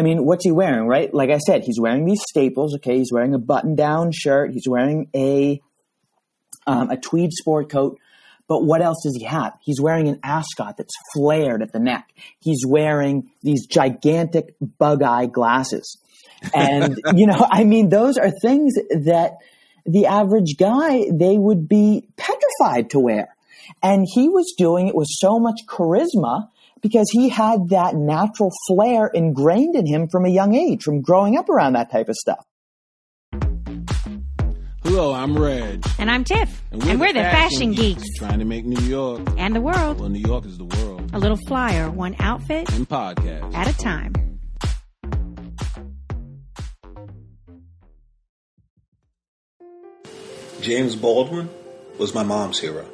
I mean, what's he wearing, right? Like I said, he's wearing these staples. Okay, he's wearing a button-down shirt. He's wearing a um, a tweed sport coat. But what else does he have? He's wearing an ascot that's flared at the neck. He's wearing these gigantic bug eye glasses. And, you know, I mean, those are things that the average guy, they would be petrified to wear. And he was doing it with so much charisma because he had that natural flair ingrained in him from a young age, from growing up around that type of stuff. Hello, I'm Reg. And I'm Tiff. And we're, and we're the, fashion, fashion geeks. geeks. Trying to make New York. And the world. Well, New York is the world. A little flyer, one outfit. And podcast. At a time. James Baldwin was my mom's hero.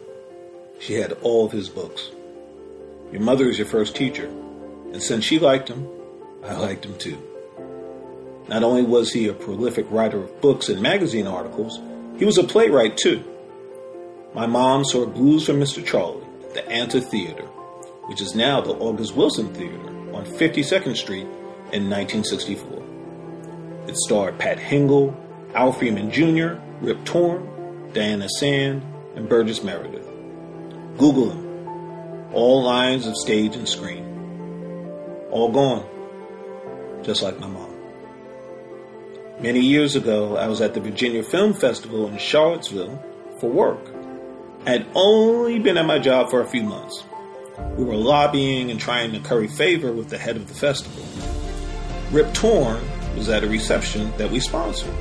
She had all of his books. Your mother is your first teacher, and since she liked him, I liked him too. Not only was he a prolific writer of books and magazine articles, he was a playwright too. My mom saw Blues for Mr. Charlie at the Anta Theater, which is now the August Wilson Theater on 52nd Street in 1964. It starred Pat Hingle, Al Freeman Jr., Rip Torn, Diana Sand, and Burgess Meredith. Google them. All lines of stage and screen. All gone. Just like my mom. Many years ago, I was at the Virginia Film Festival in Charlottesville for work. I had only been at my job for a few months. We were lobbying and trying to curry favor with the head of the festival. Rip Torn was at a reception that we sponsored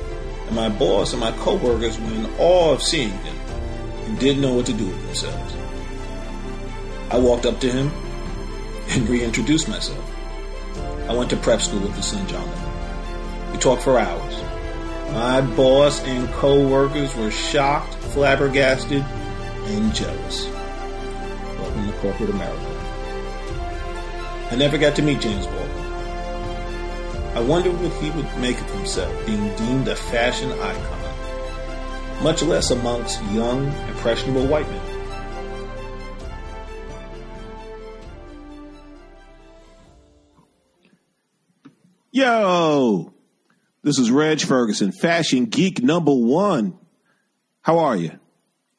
and my boss and my coworkers were in awe of seeing him and didn't know what to do with themselves. I walked up to him and reintroduced myself. I went to prep school with the son John. We talked for hours. My boss and co-workers were shocked, flabbergasted, and jealous. Welcome to corporate America. I never got to meet James Baldwin. I wonder what he would make of himself being deemed a fashion icon, much less amongst young, impressionable white men. Yo, this is Reg Ferguson, fashion geek number one. How are you?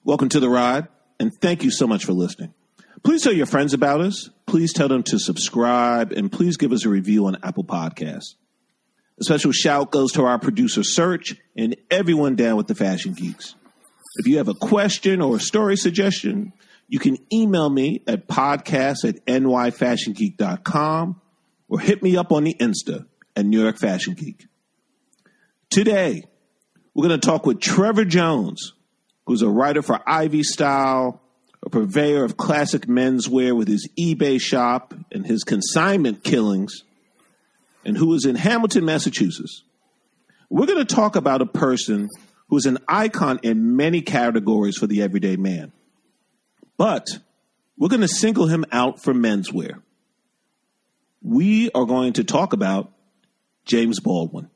Welcome to the ride, and thank you so much for listening. Please tell your friends about us. Please tell them to subscribe, and please give us a review on Apple Podcasts. A special shout goes to our producer Search and everyone down with the Fashion Geeks. If you have a question or a story suggestion, you can email me at podcast at nyfashiongeek.com or hit me up on the Insta at New York Fashion Geek. Today, we're going to talk with Trevor Jones, who's a writer for Ivy Style, a purveyor of classic menswear with his eBay shop and his consignment killings and who is in Hamilton, Massachusetts. We're going to talk about a person who is an icon in many categories for the everyday man. But we're going to single him out for menswear. We are going to talk about James Baldwin.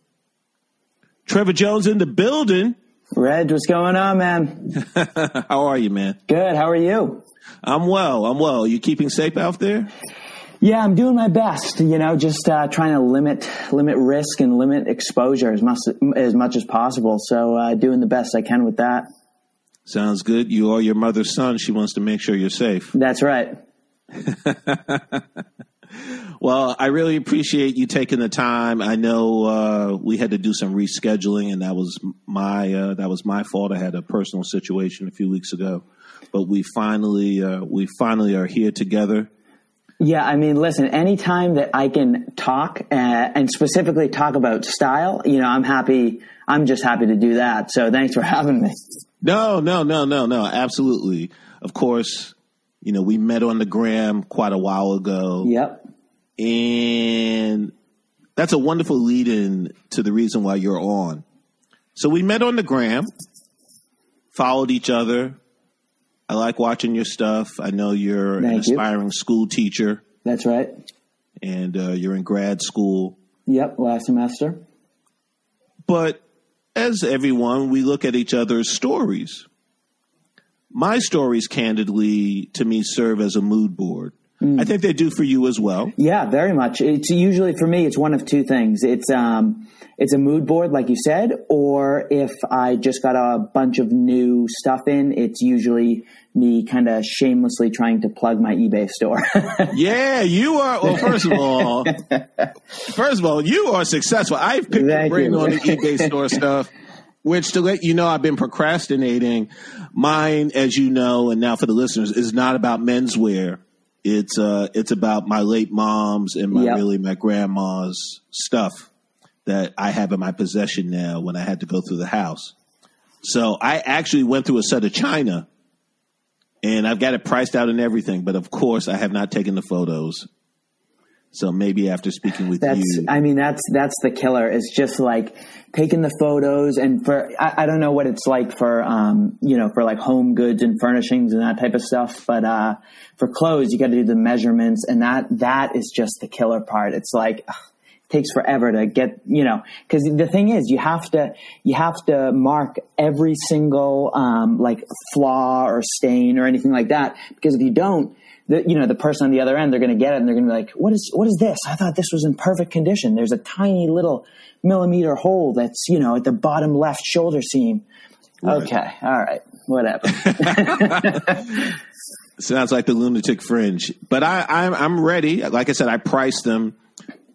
Trevor Jones in the building. Reg, what's going on, man? How are you, man? Good. How are you? I'm well. I'm well. You keeping safe out there? Yeah, I'm doing my best. You know, just uh, trying to limit limit risk and limit exposure as much as much as possible. So, uh, doing the best I can with that. Sounds good. You are your mother's son. She wants to make sure you're safe. That's right. well, I really appreciate you taking the time. I know uh, we had to do some rescheduling, and that was my uh, that was my fault. I had a personal situation a few weeks ago, but we finally uh, we finally are here together yeah, I mean, listen, anytime that I can talk uh, and specifically talk about style, you know, I'm happy. I'm just happy to do that. So thanks for having me. No, no, no, no, no. Absolutely. Of course, you know, we met on the gram quite a while ago. Yep. And that's a wonderful lead in to the reason why you're on. So we met on the gram, followed each other, I like watching your stuff. I know you're Thank an aspiring you. school teacher. That's right. And uh, you're in grad school. Yep, last semester. But as everyone, we look at each other's stories. My stories, candidly, to me, serve as a mood board. Mm. I think they do for you as well. Yeah, very much. It's usually for me. It's one of two things. It's um, it's a mood board, like you said, or if I just got a bunch of new stuff in, it's usually me kind of shamelessly trying to plug my eBay store. yeah, you are. Well, first of all, first of all, you are successful. I've picked Thank the brain on the eBay store stuff. Which to let you know, I've been procrastinating. Mine, as you know, and now for the listeners, is not about menswear. It's uh, it's about my late mom's and my yep. really my grandma's stuff that I have in my possession now. When I had to go through the house, so I actually went through a set of china, and I've got it priced out and everything. But of course, I have not taken the photos so maybe after speaking with that's, you, I mean, that's that's the killer. It's just like taking the photos and for I, I don't know what it's like for um, you know for like home goods and furnishings and that type of stuff, but uh, for clothes you got to do the measurements and that that is just the killer part. It's like. Ugh, it takes forever to get you know because the thing is you have to you have to mark every single um, like flaw or stain or anything like that because if you don't the, you know, the person on the other end, they're going to get it and they're going to be like, what is, what is this? I thought this was in perfect condition. There's a tiny little millimeter hole that's, you know, at the bottom left shoulder seam. Right. Okay. All right. Whatever. Sounds like the lunatic fringe, but I, I'm, I'm ready. Like I said, I priced them.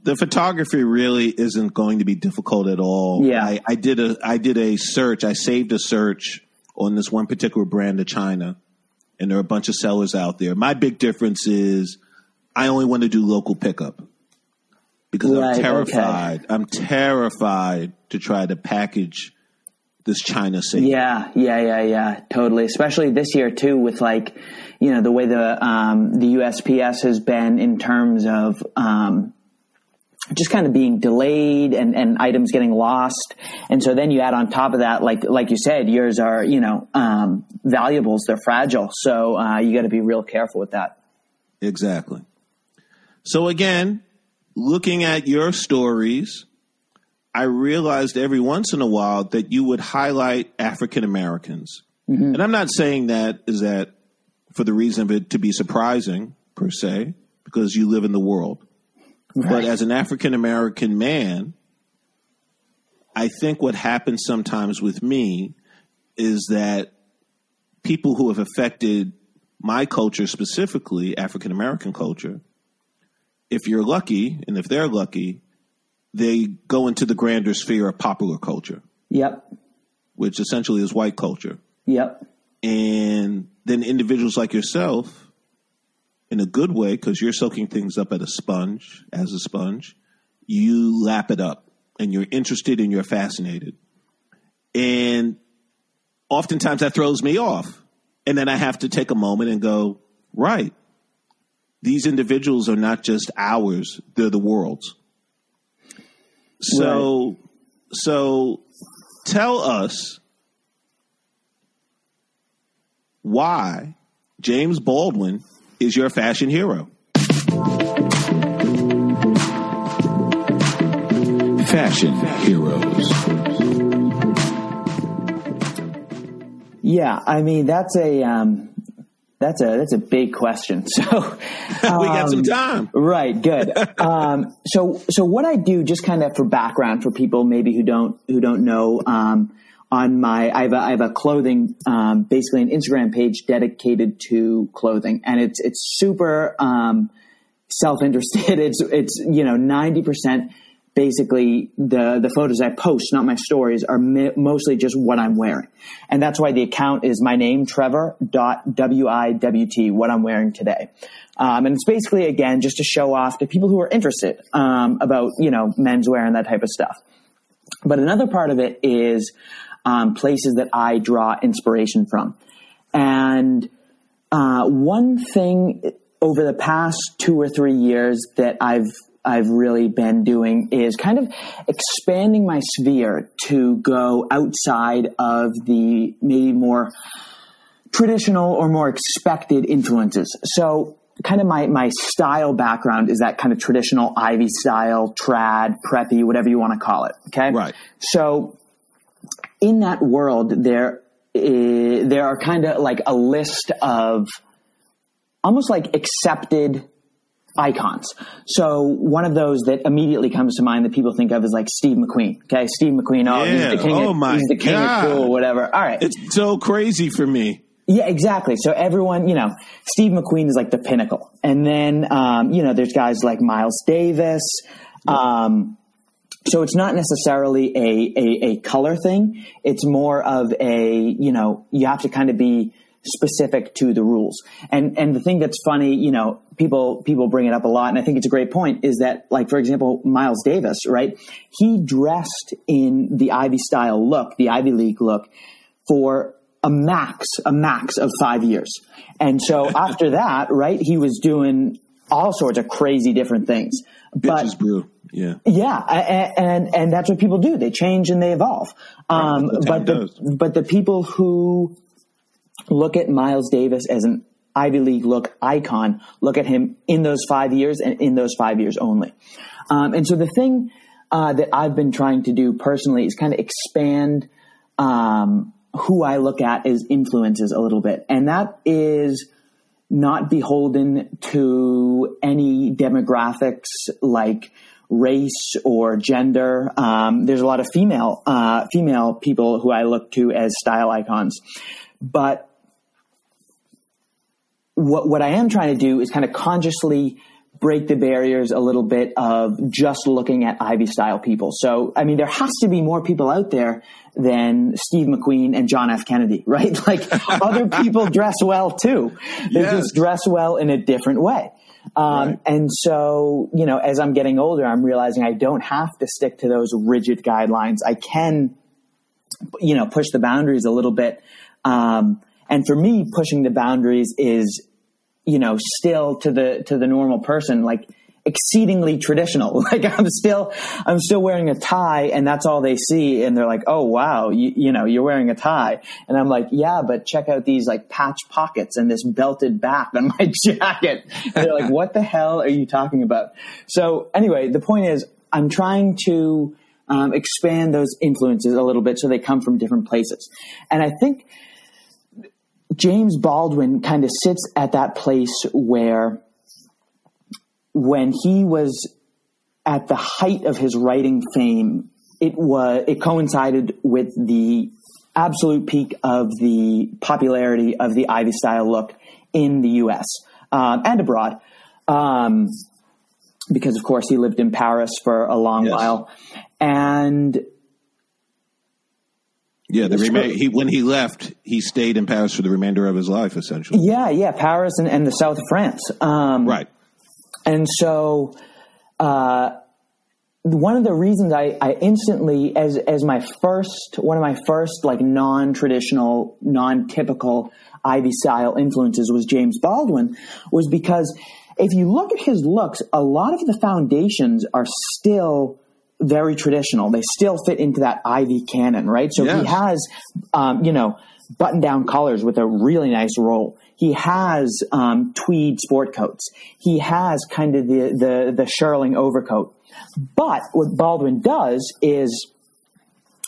The photography really isn't going to be difficult at all. Yeah. I, I did a, I did a search. I saved a search on this one particular brand of China and there are a bunch of sellers out there. My big difference is I only want to do local pickup because right, I'm terrified. Okay. I'm terrified to try to package this China safe. Yeah, yeah, yeah, yeah, totally. Especially this year too, with like, you know, the way the um, the USPS has been in terms of um, just kind of being delayed and, and items getting lost. And so then you add on top of that, like, like you said, yours are, you know, um, valuables. They're fragile. So, uh, you got to be real careful with that. Exactly. So again, looking at your stories, I realized every once in a while that you would highlight African Americans. Mm-hmm. And I'm not saying that is that for the reason of it to be surprising per se, because you live in the world. Right. But as an African American man, I think what happens sometimes with me is that people who have affected my culture, specifically African American culture, if you're lucky and if they're lucky, they go into the grander sphere of popular culture. Yep. Which essentially is white culture. Yep. And then individuals like yourself in a good way because you're soaking things up at a sponge, as a sponge. You lap it up and you're interested and you're fascinated. And oftentimes that throws me off. And then I have to take a moment and go, right, these individuals are not just ours, they're the world's. So, right. so tell us why James Baldwin is your fashion hero? Fashion heroes. Yeah, I mean that's a um, that's a that's a big question. So um, we got some um, time, right? Good. um, so so what I do, just kind of for background for people maybe who don't who don't know. On my I have a, I have a clothing um, basically an Instagram page dedicated to clothing, and it's it's super um, self interested. It's it's you know ninety percent basically the the photos I post, not my stories, are mi- mostly just what I'm wearing, and that's why the account is my name Trevor dot w i w t what I'm wearing today. Um, and it's basically again just to show off to people who are interested um, about you know menswear and that type of stuff. But another part of it is um, places that I draw inspiration from. And uh, one thing over the past two or three years that I've I've really been doing is kind of expanding my sphere to go outside of the maybe more traditional or more expected influences. So kind of my, my style background is that kind of traditional Ivy style, trad, preppy, whatever you want to call it. Okay. Right. So in that world, there uh, there are kind of like a list of almost like accepted icons. So one of those that immediately comes to mind that people think of is like Steve McQueen. Okay, Steve McQueen. Oh, yeah. he's the king. Oh of, my he's the king God. of cool, whatever. All right, it's so crazy for me. Yeah, exactly. So everyone, you know, Steve McQueen is like the pinnacle, and then um, you know, there's guys like Miles Davis. Um, so it's not necessarily a, a, a color thing. It's more of a you know you have to kind of be specific to the rules. And and the thing that's funny, you know, people people bring it up a lot, and I think it's a great point, is that like for example, Miles Davis, right? He dressed in the Ivy style look, the Ivy League look, for a max, a max of five years. And so after that, right, he was doing all sorts of crazy different things. Bitches but, brew. Yeah. Yeah. And, and, and, that's what people do. They change and they evolve. Um, right, but the, but the people who look at Miles Davis as an Ivy League look icon, look at him in those five years and in those five years only. Um, and so the thing, uh, that I've been trying to do personally is kind of expand, um, who I look at as influences a little bit. And that is not beholden to any demographics like race or gender. Um, there's a lot of female, uh, female people who I look to as style icons. But what, what I am trying to do is kind of consciously break the barriers a little bit of just looking at Ivy style people. So, I mean, there has to be more people out there than Steve McQueen and John F. Kennedy, right? Like other people dress well too. They yes. just dress well in a different way. Um, right. And so, you know, as I'm getting older, I'm realizing I don't have to stick to those rigid guidelines. I can, you know, push the boundaries a little bit. Um, and for me, pushing the boundaries is you know, still to the, to the normal person, like exceedingly traditional. Like I'm still, I'm still wearing a tie and that's all they see. And they're like, Oh, wow. You, you know, you're wearing a tie. And I'm like, yeah, but check out these like patch pockets and this belted back on my jacket. And they're like, what the hell are you talking about? So anyway, the point is I'm trying to, um, expand those influences a little bit so they come from different places. And I think James Baldwin kind of sits at that place where when he was at the height of his writing fame, it was it coincided with the absolute peak of the popularity of the Ivy style look in the U.S. Um, and abroad, um, because of course he lived in Paris for a long yes. while, and yeah, the rema- he when he left, he stayed in Paris for the remainder of his life, essentially. Yeah, yeah, Paris and, and the south of France. Um, right. And so, uh, one of the reasons I, I instantly, as as my first, one of my first like non traditional, non typical Ivy style influences was James Baldwin, was because if you look at his looks, a lot of the foundations are still very traditional. They still fit into that Ivy canon, right? So yes. he has, um, you know, button down collars with a really nice roll. He has um, tweed sport coats. He has kind of the, the, the shearling overcoat. But what Baldwin does is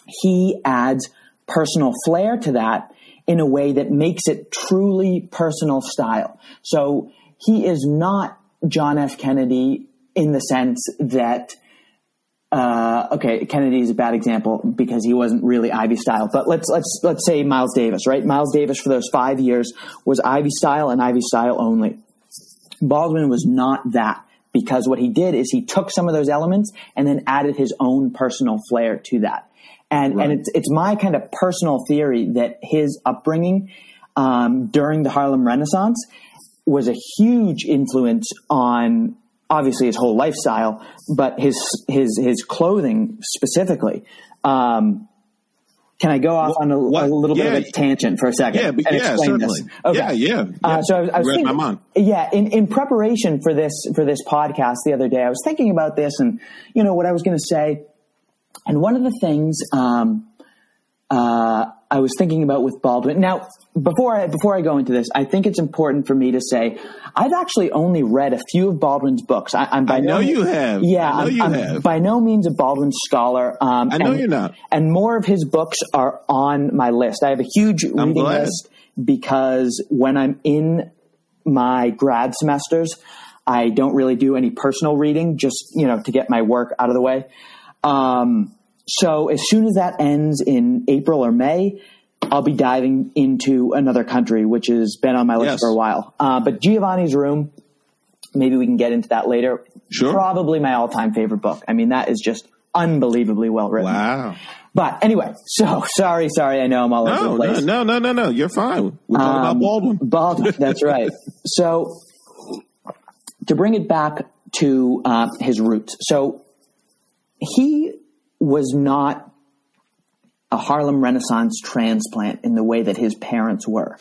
he adds personal flair to that in a way that makes it truly personal style. So he is not John F. Kennedy in the sense that uh, okay, Kennedy is a bad example because he wasn't really Ivy style. But let's let's let's say Miles Davis, right? Miles Davis for those five years was Ivy style and Ivy style only. Baldwin was not that because what he did is he took some of those elements and then added his own personal flair to that. And right. and it's it's my kind of personal theory that his upbringing um, during the Harlem Renaissance was a huge influence on obviously his whole lifestyle, but his his his clothing specifically. Um, can I go off on a, a little yeah, bit of a tangent for a second yeah, and yeah, explain certainly. this? Okay. Yeah, yeah. yeah. Uh, so I was, I was thinking, yeah, in, in preparation for this for this podcast the other day, I was thinking about this and you know what I was going to say, and one of the things um, uh, I was thinking about with Baldwin. Now, before I before I go into this, I think it's important for me to say I've actually only read a few of Baldwin's books. I, am by I know no, you have. Yeah, I know I'm, you I'm have. by no means a Baldwin scholar. Um, I know and, you're not. And more of his books are on my list. I have a huge I'm reading glad. list because when I'm in my grad semesters, I don't really do any personal reading, just you know to get my work out of the way. Um, so as soon as that ends in April or May, I'll be diving into another country, which has been on my list yes. for a while. Uh, but Giovanni's Room, maybe we can get into that later. Sure. Probably my all-time favorite book. I mean, that is just unbelievably well written. Wow. But anyway, so sorry, sorry. I know I'm all no, over the place. No, no, no, no, no. You're fine. We're talking um, about Baldwin. Baldwin. That's right. so to bring it back to uh, his roots. So he was not a Harlem Renaissance transplant in the way that his parents were.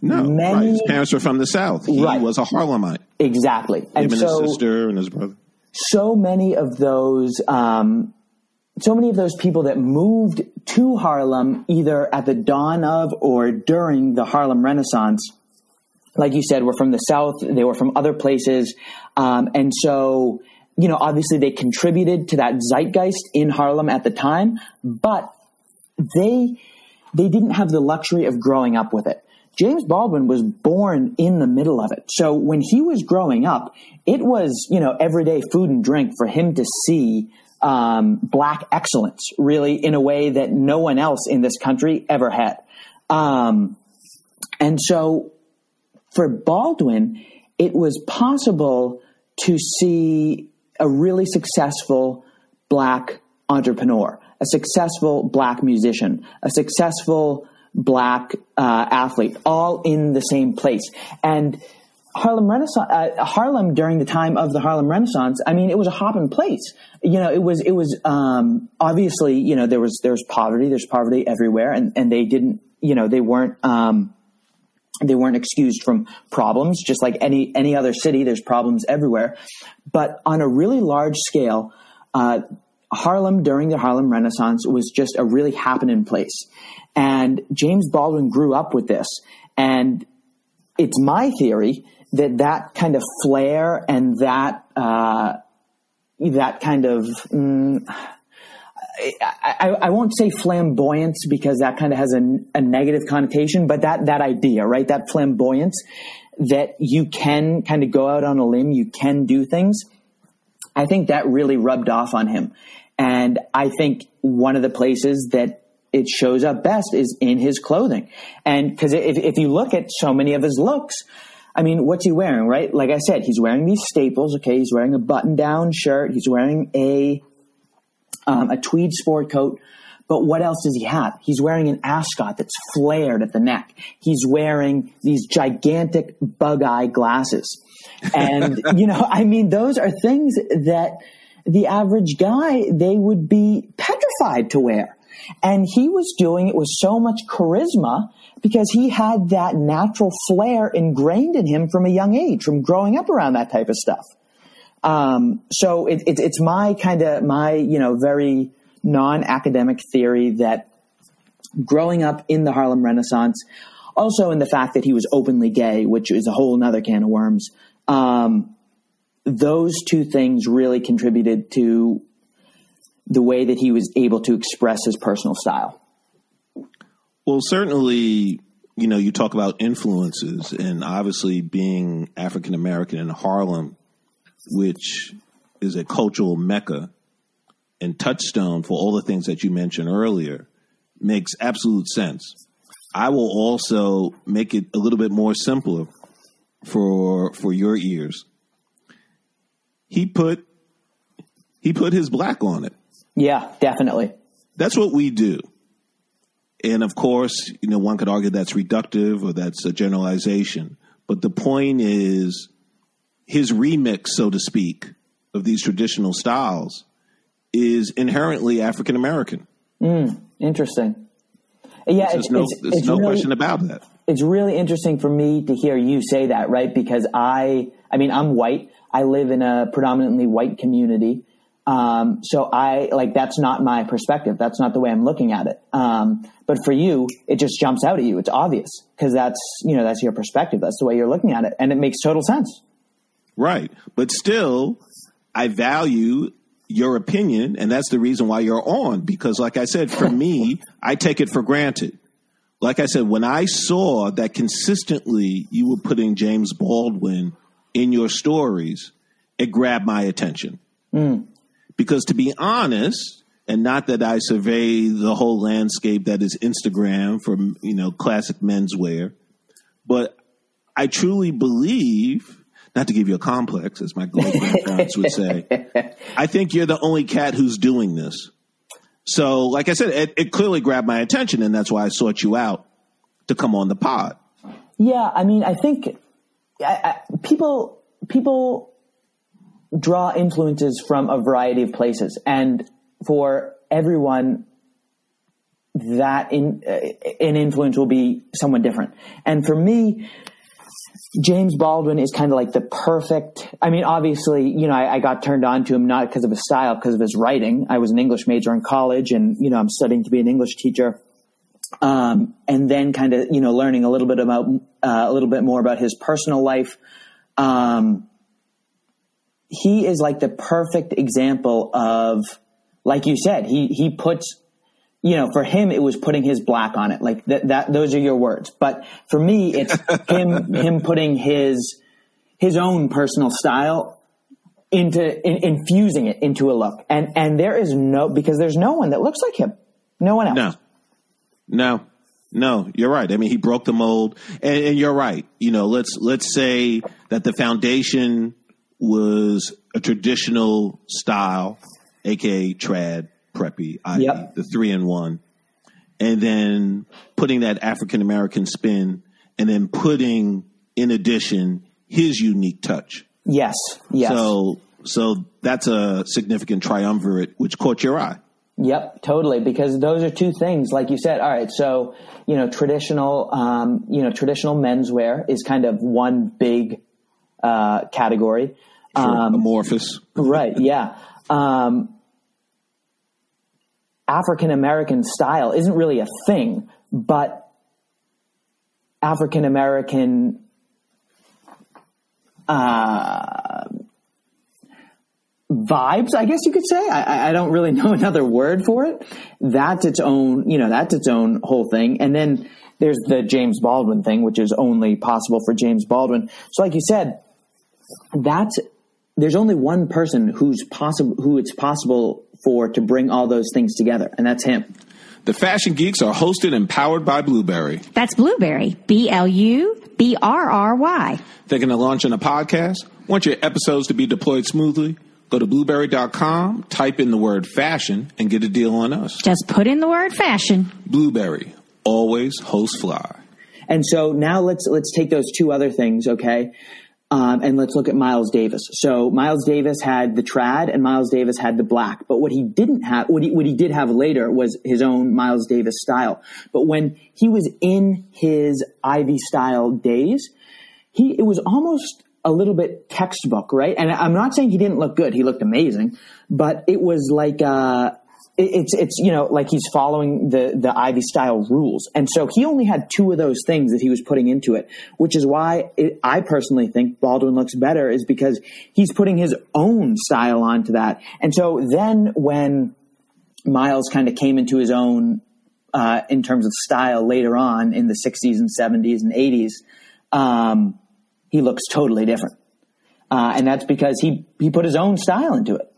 No, Many, right. his parents were from the South. He right. was a Harlemite. Exactly. Him and, and so, his sister and his brother. So many of those, um, so many of those people that moved to Harlem either at the dawn of or during the Harlem Renaissance like you said, were from the South. They were from other places. Um, and so, you know, obviously they contributed to that zeitgeist in Harlem at the time, but they, they didn't have the luxury of growing up with it. James Baldwin was born in the middle of it. So when he was growing up, it was, you know, everyday food and drink for him to see um, black excellence really in a way that no one else in this country ever had. Um, and so for Baldwin, it was possible to see a really successful black entrepreneur, a successful black musician, a successful black uh, athlete, all in the same place. And Harlem Renaissance, uh, Harlem during the time of the Harlem Renaissance, I mean, it was a hopping place. You know, it was, it was, um, obviously, you know, there was, there was poverty, there's poverty everywhere, and, and they didn't, you know, they weren't, um, they weren't excused from problems, just like any any other city. There's problems everywhere, but on a really large scale, uh, Harlem during the Harlem Renaissance was just a really happening place, and James Baldwin grew up with this. And it's my theory that that kind of flair and that uh, that kind of mm, I, I, won't say flamboyance because that kind of has a, a, negative connotation, but that, that idea, right? That flamboyance that you can kind of go out on a limb, you can do things. I think that really rubbed off on him. And I think one of the places that it shows up best is in his clothing. And because if, if you look at so many of his looks, I mean, what's he wearing, right? Like I said, he's wearing these staples. Okay. He's wearing a button down shirt. He's wearing a um, a tweed sport coat. But what else does he have? He's wearing an ascot that's flared at the neck. He's wearing these gigantic bug eye glasses. And, you know, I mean, those are things that the average guy, they would be petrified to wear. And he was doing it with so much charisma because he had that natural flair ingrained in him from a young age, from growing up around that type of stuff. Um, so it, it, it's my kind of my you know very non-academic theory that growing up in the Harlem Renaissance, also in the fact that he was openly gay, which is a whole other can of worms. Um, those two things really contributed to the way that he was able to express his personal style. Well, certainly, you know, you talk about influences, and obviously being African American in Harlem which is a cultural mecca and touchstone for all the things that you mentioned earlier, makes absolute sense. I will also make it a little bit more simpler for for your ears. He put he put his black on it. Yeah, definitely. That's what we do. And of course, you know, one could argue that's reductive or that's a generalization. But the point is his remix, so to speak, of these traditional styles is inherently African American. Mm, interesting. Yeah, there's it's, no, it's, there's it's no really, question about that. It's really interesting for me to hear you say that, right? Because I, I mean, I'm white. I live in a predominantly white community. Um, so I like that's not my perspective. That's not the way I'm looking at it. Um, but for you, it just jumps out at you. It's obvious because that's you know that's your perspective. That's the way you're looking at it, and it makes total sense. Right. But still, I value your opinion, and that's the reason why you're on. Because, like I said, for me, I take it for granted. Like I said, when I saw that consistently you were putting James Baldwin in your stories, it grabbed my attention. Mm. Because to be honest, and not that I survey the whole landscape that is Instagram for you know classic menswear, but I truly believe, not to give you a complex, as my great grandparents would say, I think you're the only cat who's doing this. So, like I said, it, it clearly grabbed my attention, and that's why I sought you out to come on the pod. Yeah, I mean, I think I, I, people people draw influences from a variety of places, and for everyone, that in, uh, an influence will be somewhat different. And for me, James Baldwin is kind of like the perfect. I mean, obviously, you know, I, I got turned on to him not because of his style, because of his writing. I was an English major in college, and you know, I'm studying to be an English teacher. Um, and then kind of you know learning a little bit about uh, a little bit more about his personal life. Um, he is like the perfect example of, like you said, he he puts you know, for him, it was putting his black on it. Like that, that those are your words. But for me, it's him, him putting his, his own personal style into, in, infusing it into a look. And, and there is no, because there's no one that looks like him. No one else. No. No. No, you're right. I mean, he broke the mold, and, and, you're right. You know, let's let's say that the foundation was a traditional style, aka trad, preppy, i.e., yep. the three in one, and then putting that African American spin, and then putting in addition his unique touch. Yes. Yes. So, so that's a significant triumvirate which caught your eye. Yep, totally. Because those are two things, like you said. All right, so you know, traditional, um, you know, traditional menswear is kind of one big uh, category. Sure. Um, Amorphous. right. Yeah. Um, African American style isn't really a thing, but African American uh, vibes, I guess you could say. I, I, don't really know another word for it. That's its own, you know, that's its own whole thing. And then there's the James Baldwin thing, which is only possible for James Baldwin. So, like you said, that's there's only one person who's possible who it's possible for to bring all those things together, and that's him. The Fashion Geeks are hosted and powered by Blubrry. That's Blubrry, B L U B R R Y. Thinking of launching a podcast? Want your episodes to be deployed smoothly? Go to blubrry.com, type in the word fashion, and get a deal on us. Just put in the word fashion. Blubrry, always host fly. And so now let's let's take those two other things, okay? Um, and let's look at Miles Davis. So Miles Davis had the trad and Miles Davis had the black. But what he didn't have, what he, what he did have later was his own Miles Davis style. But when he was in his Ivy style days, he, it was almost a little bit textbook, right? And I'm not saying he didn't look good. He looked amazing, but it was like, uh, it's it's you know like he's following the the Ivy style rules, and so he only had two of those things that he was putting into it, which is why it, I personally think Baldwin looks better is because he's putting his own style onto that, and so then when Miles kind of came into his own uh, in terms of style later on in the '60s and '70s and '80s, um, he looks totally different, uh, and that's because he he put his own style into it.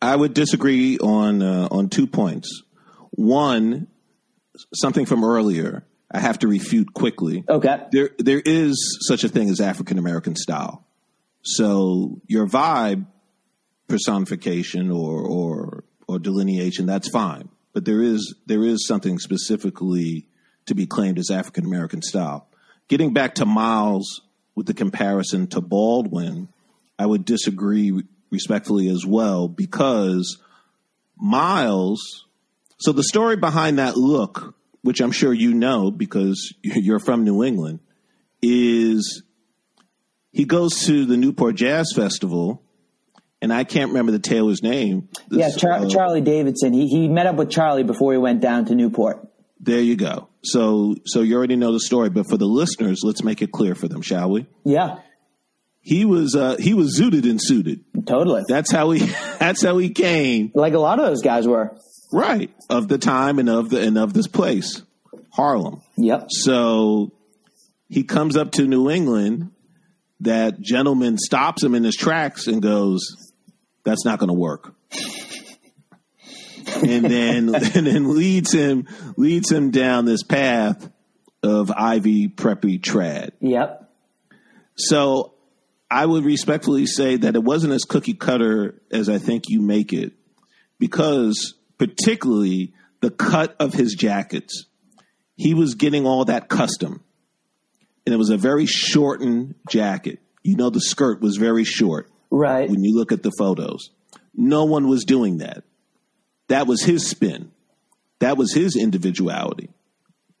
I would disagree on uh, on two points. One, something from earlier, I have to refute quickly. Okay. There there is such a thing as African American style. So your vibe personification or or or delineation, that's fine. But there is there is something specifically to be claimed as African American style. Getting back to Miles with the comparison to Baldwin, I would disagree respectfully as well because Miles. So the story behind that look, which I'm sure you know because you're from New England, is he goes to the Newport Jazz Festival, and I can't remember the tailor's name. This, yeah, Char- uh, Charlie Davidson. He he met up with Charlie before he went down to Newport. There you go. So so you already know the story, but for the listeners, let's make it clear for them, shall we? Yeah he was uh, he was zooted and suited. Totally. That's how he that's how he came. Like a lot of those guys were. Right. Of the time and of the and of this place. Harlem. Yep. So he comes up to New England that gentleman stops him in his tracks and goes, "That's not going to work." and then and then leads him leads him down this path of Ivy preppy trad. Yep. So I would respectfully say that it wasn't as cookie cutter as I think you make it, because particularly the cut of his jackets, he was getting all that custom, and it was a very shortened jacket. You know, the skirt was very short Right. when you look at the photos. No one was doing that. That was his spin. That was his individuality.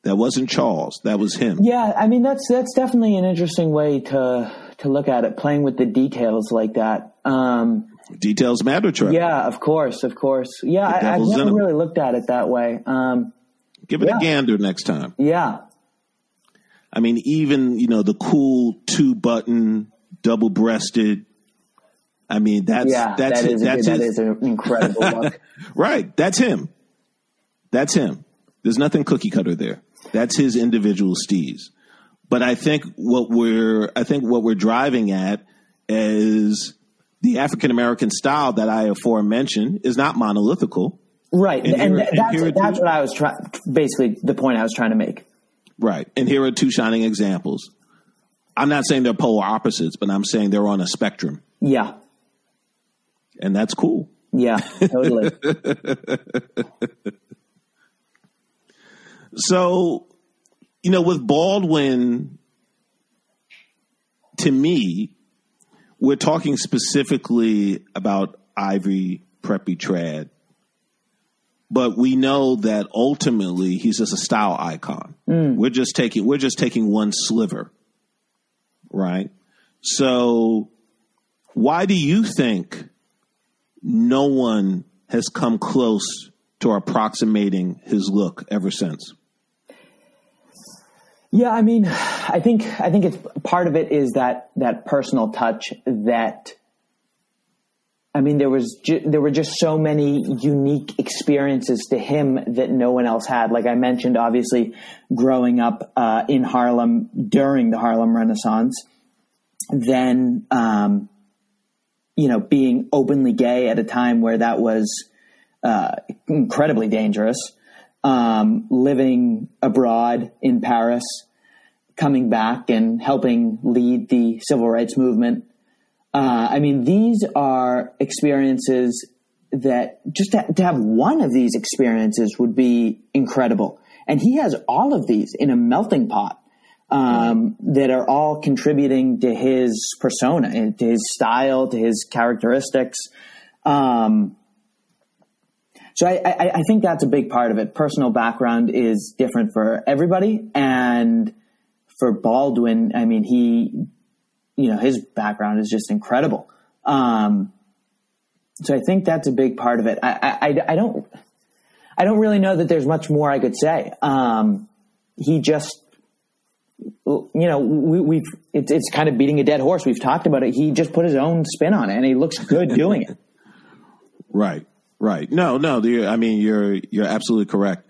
That wasn't Charles. That was him. Yeah, I mean that's that's definitely an interesting way to to look at it, playing with the details like that. Um, Details matter, Trevor. yeah, of course, of course. Yeah, I, I've in really looked at it that way. Um, Give it Yeah. a gander next time. yeah, I mean, even, you know, the cool two button, double breasted. I mean, that's, yeah, that's, that is that's that his- an incredible look. right. That's him. That's him. There's nothing cookie cutter there. That's his individual steez. But I think what we're, I think what we're driving at is the African American style that I aforementioned is not monolithical. Right, And and, here- and that's that's is. what I was trying. Basically, the point I was trying to make. Right. And here are two shining examples. I'm not saying they're polar opposites, but I'm saying they're on a spectrum. Yeah, And that's cool. yeah, totally. So, you know, with Baldwin, to me, we're talking specifically about Ivy Preppy Trad, but we know that ultimately he's just a style icon. Mm. We're just taking we're just taking one sliver, right? So, why do you think no one has come close to approximating his look ever since? Yeah, I mean, I think I think it's part of it is that that personal touch that. I mean, there was ju- there were just so many unique experiences to him that no one else had. Like I mentioned, obviously, growing up uh, in Harlem during the Harlem Renaissance, then um, you know being openly gay at a time where that was uh, incredibly dangerous. Um, living abroad in Paris, coming back and helping lead the civil rights movement. Uh, I mean, these are experiences that just to, to have one of these experiences would be incredible. And he has all of these in a melting pot um, that are all contributing to his persona, to his style, to his characteristics. Um, so I, I, I think that's a big part of it. Personal background is different for everybody, and for Baldwin, I mean, he, you know, his background is just incredible. Um, so I think that's a big part of it. I, I, I- don't, I don't really know that there's much more I could say. Um, he just, you know, we, it's, it's kind of beating a dead horse. We've talked about it. He just put his own spin on it, and he looks good doing it. Right, right. No, no. the- I mean, you're you're absolutely correct.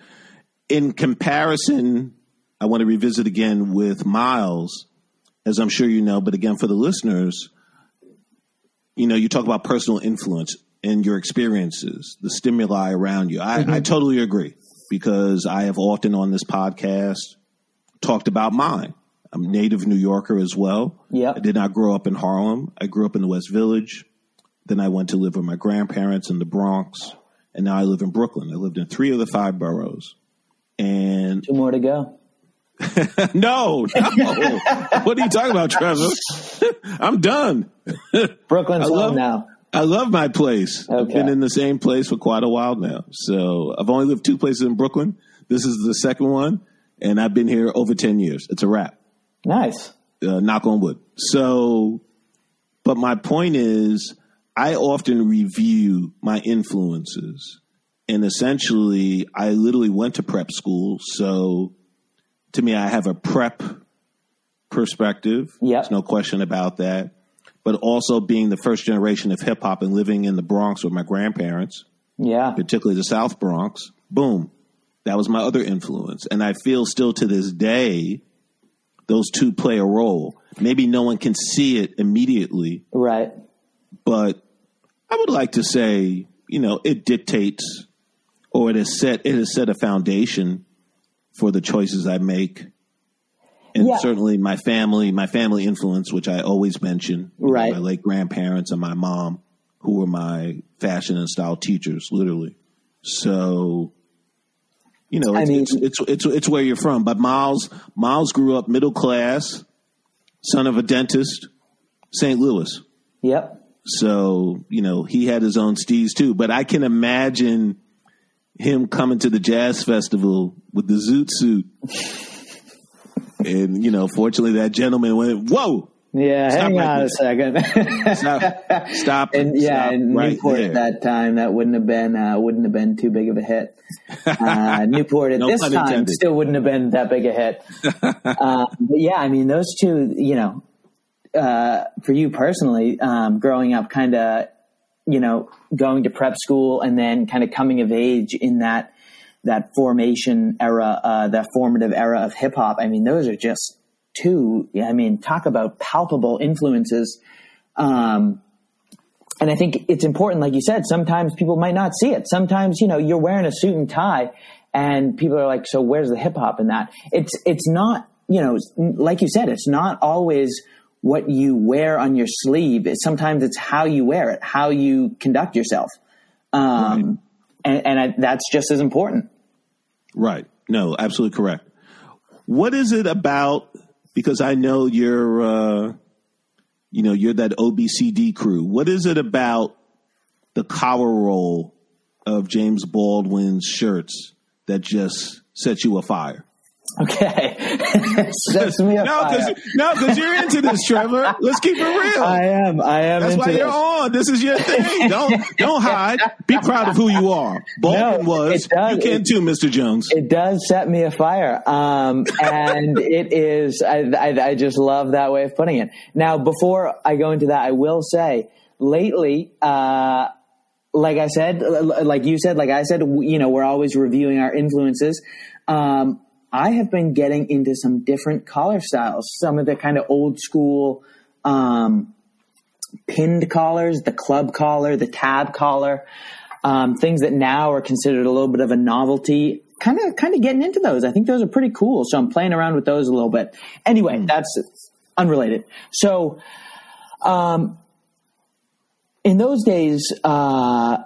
In comparison, I want to revisit again with Miles, as I'm sure you know, but again for the listeners, you know, you talk about personal influence and your experiences, the stimuli around you. I, mm-hmm. I totally agree because I have often on this podcast talked about mine. I'm a native New Yorker as well. Yep. I did not grow up in Harlem. I grew up in the West Village. Then I went to live with my grandparents in the Bronx. And now I live in Brooklyn. I lived in three of the five boroughs. And Two more to go. no, no. what are you talking about, Trevor? I'm done. Brooklyn's I home love- now. I love my place. I've been in the same place for quite a while now. So I've only lived two places in Brooklyn. This is the second one. And I've been here over 10 years. It's a wrap. Nice. uh, knock on wood. So, but my point is, I often review my influences, and essentially, I literally went to prep school. So, to me, I have a prep perspective. Yep. There's no question about that. But also being the first generation of hip hop and living in the Bronx with my grandparents, Yeah. particularly the South Bronx, boom, that was my other influence. And I feel still to this day, those two play a role. maybe no one can see it immediately, Right. but I would like to say, you know, it dictates or it has set it has set a foundation for the choices I make. And Yeah. certainly my family, my family influence, which I always mention, know, Right. my late grandparents and my mom, who were my fashion and style teachers, literally. So, you know, I mean- it's, it's it's it's where you're from. But Miles Miles grew up middle class, son of a dentist, St. Louis. Yep. So, you know, he had his own steez too. But I can imagine him coming to the jazz festival with the zoot suit. and, you know, fortunately that gentleman went, Whoa, Yeah, Stop hang right on there. a second. stop, stop. and yeah, stop in right Newport there. at that time, that wouldn't have been uh, wouldn't have been too big of a hit. Uh, Newport at No this time intended. still wouldn't have been that big a hit. uh, but yeah, I mean, those two, you know, uh, for you personally, um, growing up, kind of, you know, going to prep school and then kind of coming of age in that that formation era, uh, that formative era of hip hop. I mean, those are just two. I mean, talk about palpable influences. Um, and I think it's important, like you said, sometimes people might not see it. Sometimes, you know, you're wearing a suit and tie and people are like, so where's the hip hop in that? It's, it's not, you know, like you said, it's not always what you wear on your sleeve. Sometimes it's how you wear it, how you conduct yourself. Um, and, and I, that's just as important. Right. No, absolutely correct. What is it about? Because I know you're, uh, you know, you're that OCBD crew. What is it about the collar roll of James Baldwin's shirts that just sets you afire? Okay. Sets me no, because no, because you're into this, Trevor. Let's keep it real. I am. I am That's why you're on. This is your thing. Don't don't hide. Be proud of who you are. Baldwin No, was. does. You can It- too, Mr. Jones. It does set me afire. Um, and it is, I, I, I just love that way of putting it. Now, before I go into that, I will say lately, uh, like I said, like you said, like I said, you know, we're always reviewing our influences. Um, I have been getting into some different collar styles, some of the kind of old school, um, pinned collars, the club collar, the tab collar, um, things that now are considered a little bit of a novelty. Kind of, kind of getting into those. I think those are pretty cool. So I'm playing around with those a little bit. Anyway, that's unrelated. So, um, in those days, uh,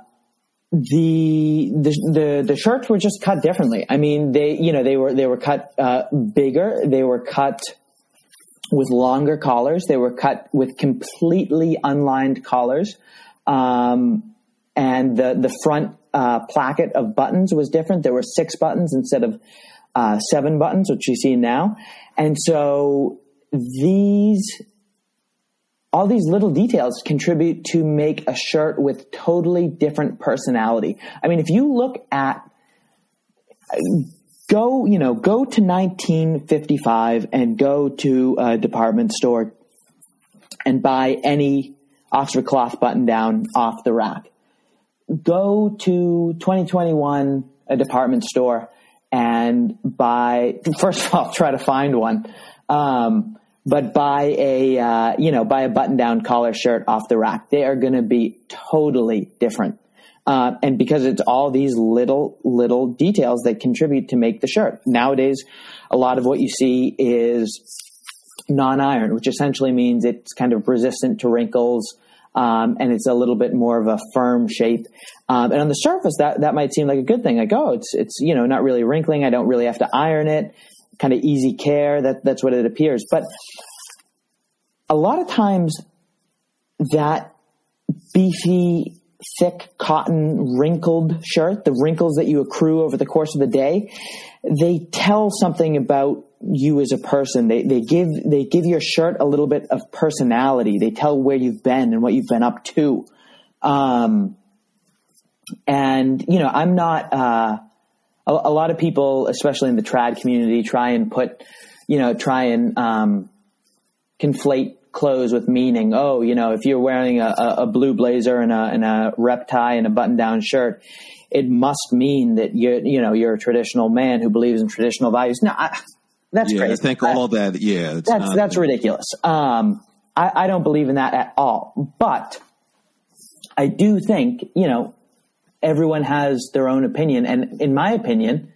the, the the the shirts were just cut differently. I mean, they you know they were they were cut uh, bigger. They were cut with longer collars. They were cut with completely unlined collars, um, and the the front uh, placket of buttons was different. There were six buttons instead of uh, seven buttons, which you see now. And so these all these little details contribute to make a shirt with totally different personality. I mean, if you look at go, you know, go to 1955 and go to a department store and buy any Oxford cloth button down off the rack. Go to 2021, a department store and buy, first of all, try to find one. Um, but buy a, uh, you know, buy a button down collar shirt off the rack. They are going to be totally different. Uh, and because it's all these little, little details that contribute to make the shirt. Nowadays, a lot of what you see is non-iron, which essentially means it's kind of resistant to wrinkles, um, and it's a little bit more of a firm shape. Um, and on the surface, that that might seem like a good thing. Like, oh, it's it's you know not really wrinkling. I don't really have to iron it. Kind of easy care. That that's what it appears. But a lot of times, that beefy, thick cotton wrinkled shirt, the wrinkles that you accrue over the course of the day, they tell something about you as a person. They they give they give your shirt a little bit of personality. They tell where you've been and what you've been up to. Um, and you know, I'm not. Uh, a, a lot of people, especially in the trad community, try and put, you know, try and um, conflate clothes with meaning. Oh, you know, if you're wearing a, a, blue blazer and a, and a rep tie and a button down shirt, it must mean that you're, you know, you're a traditional man who believes in traditional values. No, I, That's yeah, crazy. I think I- all that. Yeah, that's not- that's ridiculous. Um, I, I don't believe in that at all. But I do think you know everyone has their own opinion, and in my opinion,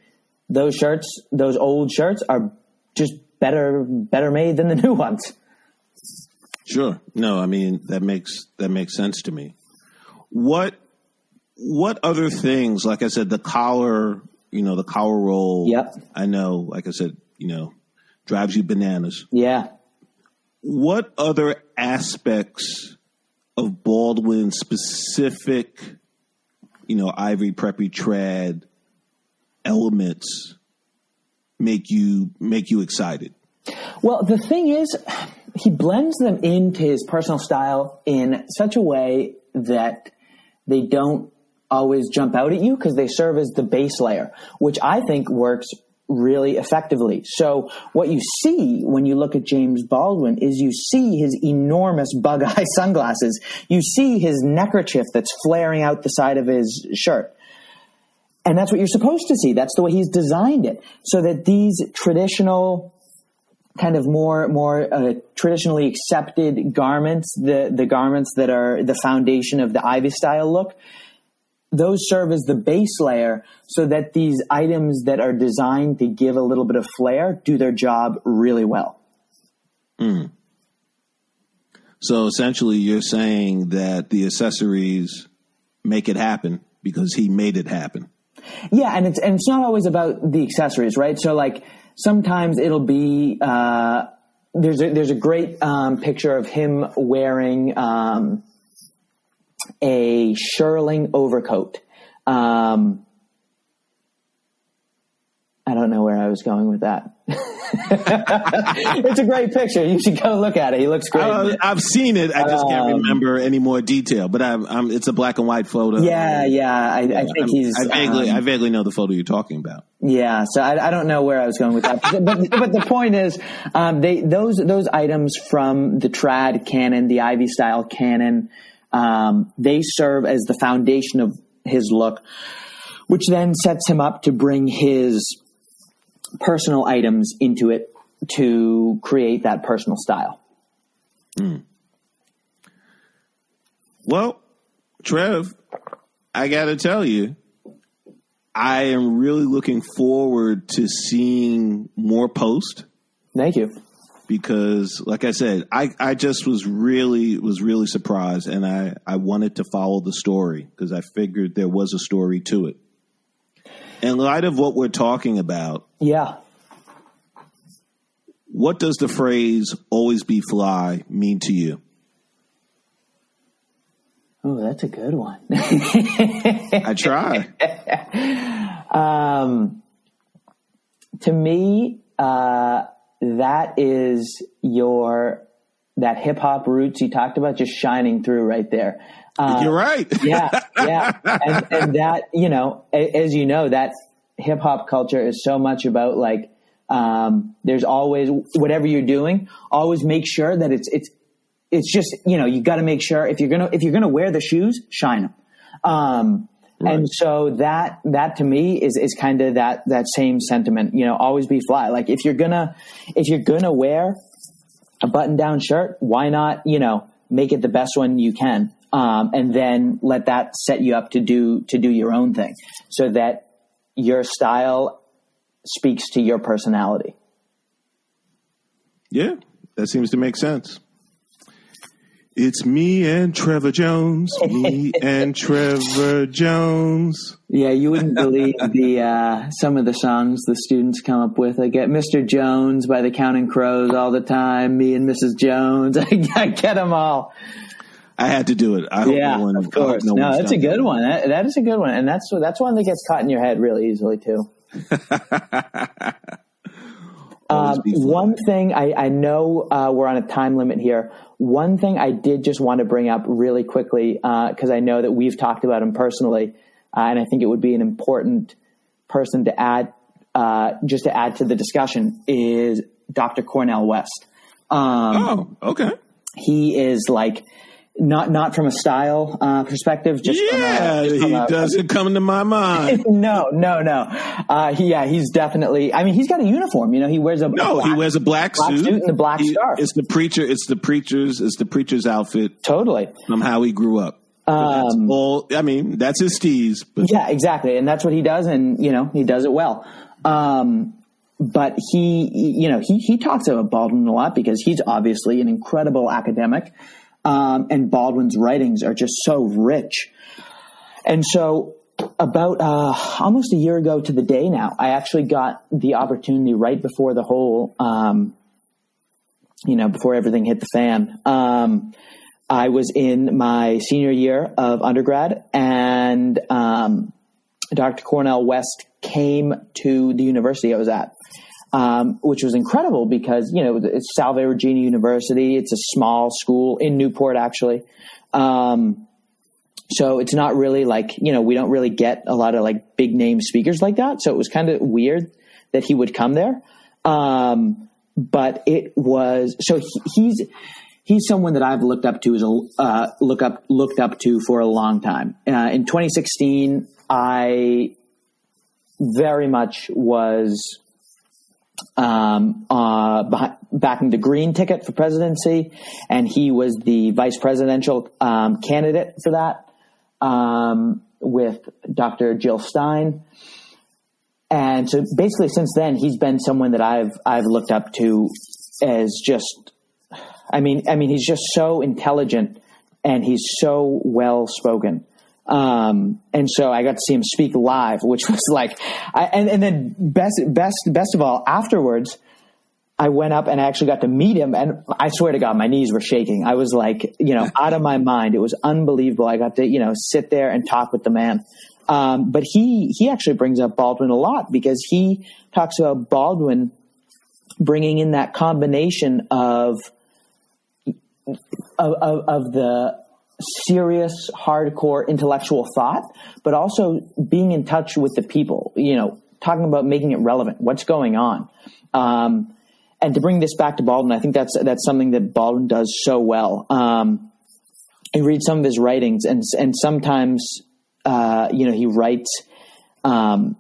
those shirts, those old shirts, are just better better made than the new ones. Sure. No, I mean that makes that makes sense to me. What what other things? Like I said, the collar. You know, the collar roll. Yep. I know. Like I said, you know, drives you bananas. Yeah. What other aspects of Baldwin specific, you know, Ivy Preppy trad elements make you make you excited? Well, the thing is, he blends them into his personal style in such a way that they don't always jump out at you because they serve as the base layer, which I think works really effectively. So what you see when you look at James Baldwin is you see his enormous bug eye sunglasses. You see his neckerchief that's flaring out the side of his shirt. And that's what you're supposed to see. That's the way he's designed it. So that these traditional kind of more more uh, traditionally accepted garments, the the garments that are the foundation of the Ivy style look, those serve as the base layer so that these items that are designed to give a little bit of flair do their job really well. So essentially, you're saying that the accessories make it happen because he made it happen. Yeah, and it's and it's not always about the accessories, right? So like sometimes it'll be uh, there's a, there's a great um, picture of him wearing um, a shearling overcoat. Um, I don't know where I was going with that. it's a great picture. You should go look at it. He looks great. Uh, I've seen it. I just can't Um, remember any more detail. But I'm, I'm, it's a black and white photo. yeah, yeah. I, I think I'm- he's. I vaguely, um, I vaguely know the photo you're talking about. Yeah, so I, I don't know where I was going with that, but, but the point is, um, they those those items from the trad canon, the Ivy style canon, um, they serve as the foundation of his look, which then sets him up to bring his personal items into it to create that personal style. Well, Trev, I got to tell you, I am really looking forward to seeing more posts Thank you. Because, like I said, I, I just was really was really surprised, and I I wanted to follow the story because I figured there was a story to it. In light of what we're talking about, Yeah. what does the phrase "always be fly" mean to you? Oh, that's a good one. I try. Um, to me, uh, that is your that hip hop roots you talked about just shining through right there. Uh, You're right. yeah, yeah, and, and that you know, a- as you know, that hip hop culture is so much about like. Um, there's always whatever you're doing, always make sure that it's it's it's just you know you got to make sure if you're gonna if you're gonna wear the shoes, shine them. Um, And so that that to me is is kind of that that same sentiment. You know, always be fly. Like if you're gonna if you're gonna wear a button down shirt, why not you know make it the best one you can, um, and then let that set you up to do to do your own thing, so that your style speaks to your personality. Yeah, that seems to make sense. It's me and Trevor Jones. Me and Trevor Jones. Yeah, you wouldn't believe the uh, some of the songs the students come up with. I get Mr. Jones by the Counting Crows all the time. Me and Mrs. Jones. I, I get them all. I had to do it. I hope Yeah, no one. of I hope course. no, No, that's a done good one. That, that is a good one, and that's that's one that gets caught in your head really easily too. Um, one thing I, I know uh, we're on a time limit here. One thing I did just want to bring up really quickly because I know that we've talked about him personally, uh, and I think it would be an important person to add uh, just to add to the discussion is Dr. Cornel West. Um, Oh, okay. he is like not not from a style uh, perspective. Just yeah, from a, just from he a- doesn't come to my mind. no, no, no. Uh, he, yeah, he's definitely. I mean, he's got a uniform. You know, he wears a No, a he black- wears a black, black suit. suit and a black He- scarf. It's the preacher. It's the preacher's. It's the preacher's outfit totally. from how he grew up. Um, all. I mean, that's his steez. But Yeah, exactly, and that's what he does, and you know, he does it well. Um, but he, you know, he he talks about Baldwin a lot because he's obviously an incredible academic, um, and Baldwin's writings are just so rich. And so, about uh, almost a year ago to the day now, I actually got the opportunity right before the whole, um, you know, before everything hit the fan. Um, I was in my senior year of undergrad, and um, Dr. Cornel West came to the university I was at, um, which was incredible because you know it's Salve Regina University. It's a small school in Newport, actually. Um, so it's not really like you know we don't really get a lot of like big name speakers like that. So it was kind of weird that he would come there. Um, but it was so he, he's he's someone that I've looked up to as a uh, look up looked up to for a long time. Uh, in 2016, I very much was um, uh, behi- backing the Green ticket for presidency, and he was the vice presidential um, candidate for that um, with Dr. Jill Stein. And so basically, since then, he's been someone that I've I've looked up to as just I mean, I mean, he's just so intelligent and he's so well spoken. Um, and so I got to see him speak live, which was like, I, and, and then best, best, best of all, afterwards, I went up and I actually got to meet him. And I swear to God, my knees were shaking. I was like, you know, out of my mind. It was unbelievable. I got to, you know, sit there and talk with the man. Um, but he, he actually brings up Baldwin a lot because he talks about Baldwin bringing in that combination of, of, of, of the serious, hardcore intellectual thought, but also being in touch with the people, you know, talking about making it relevant, what's going on. Um, and to bring this back to Baldwin, I think that's, that's something that Baldwin does so well. Um, I read some of his writings and, and sometimes, uh, you know, he writes, um,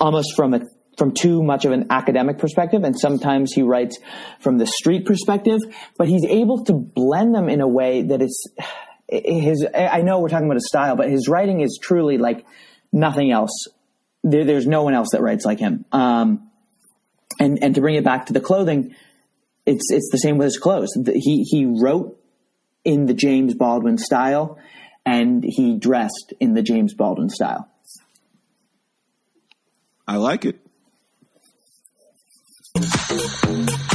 almost from a from too much of an academic perspective and sometimes he writes from the street perspective but he's able to blend them in a way that is his i know we're talking about a style but his writing is truly like nothing else. There, there's no one else that writes like him. Um, and and to bring it back to the clothing it's it's the same with his clothes. The- he he wrote in the james baldwin style and he dressed in the james baldwin style. I like it. Thank you.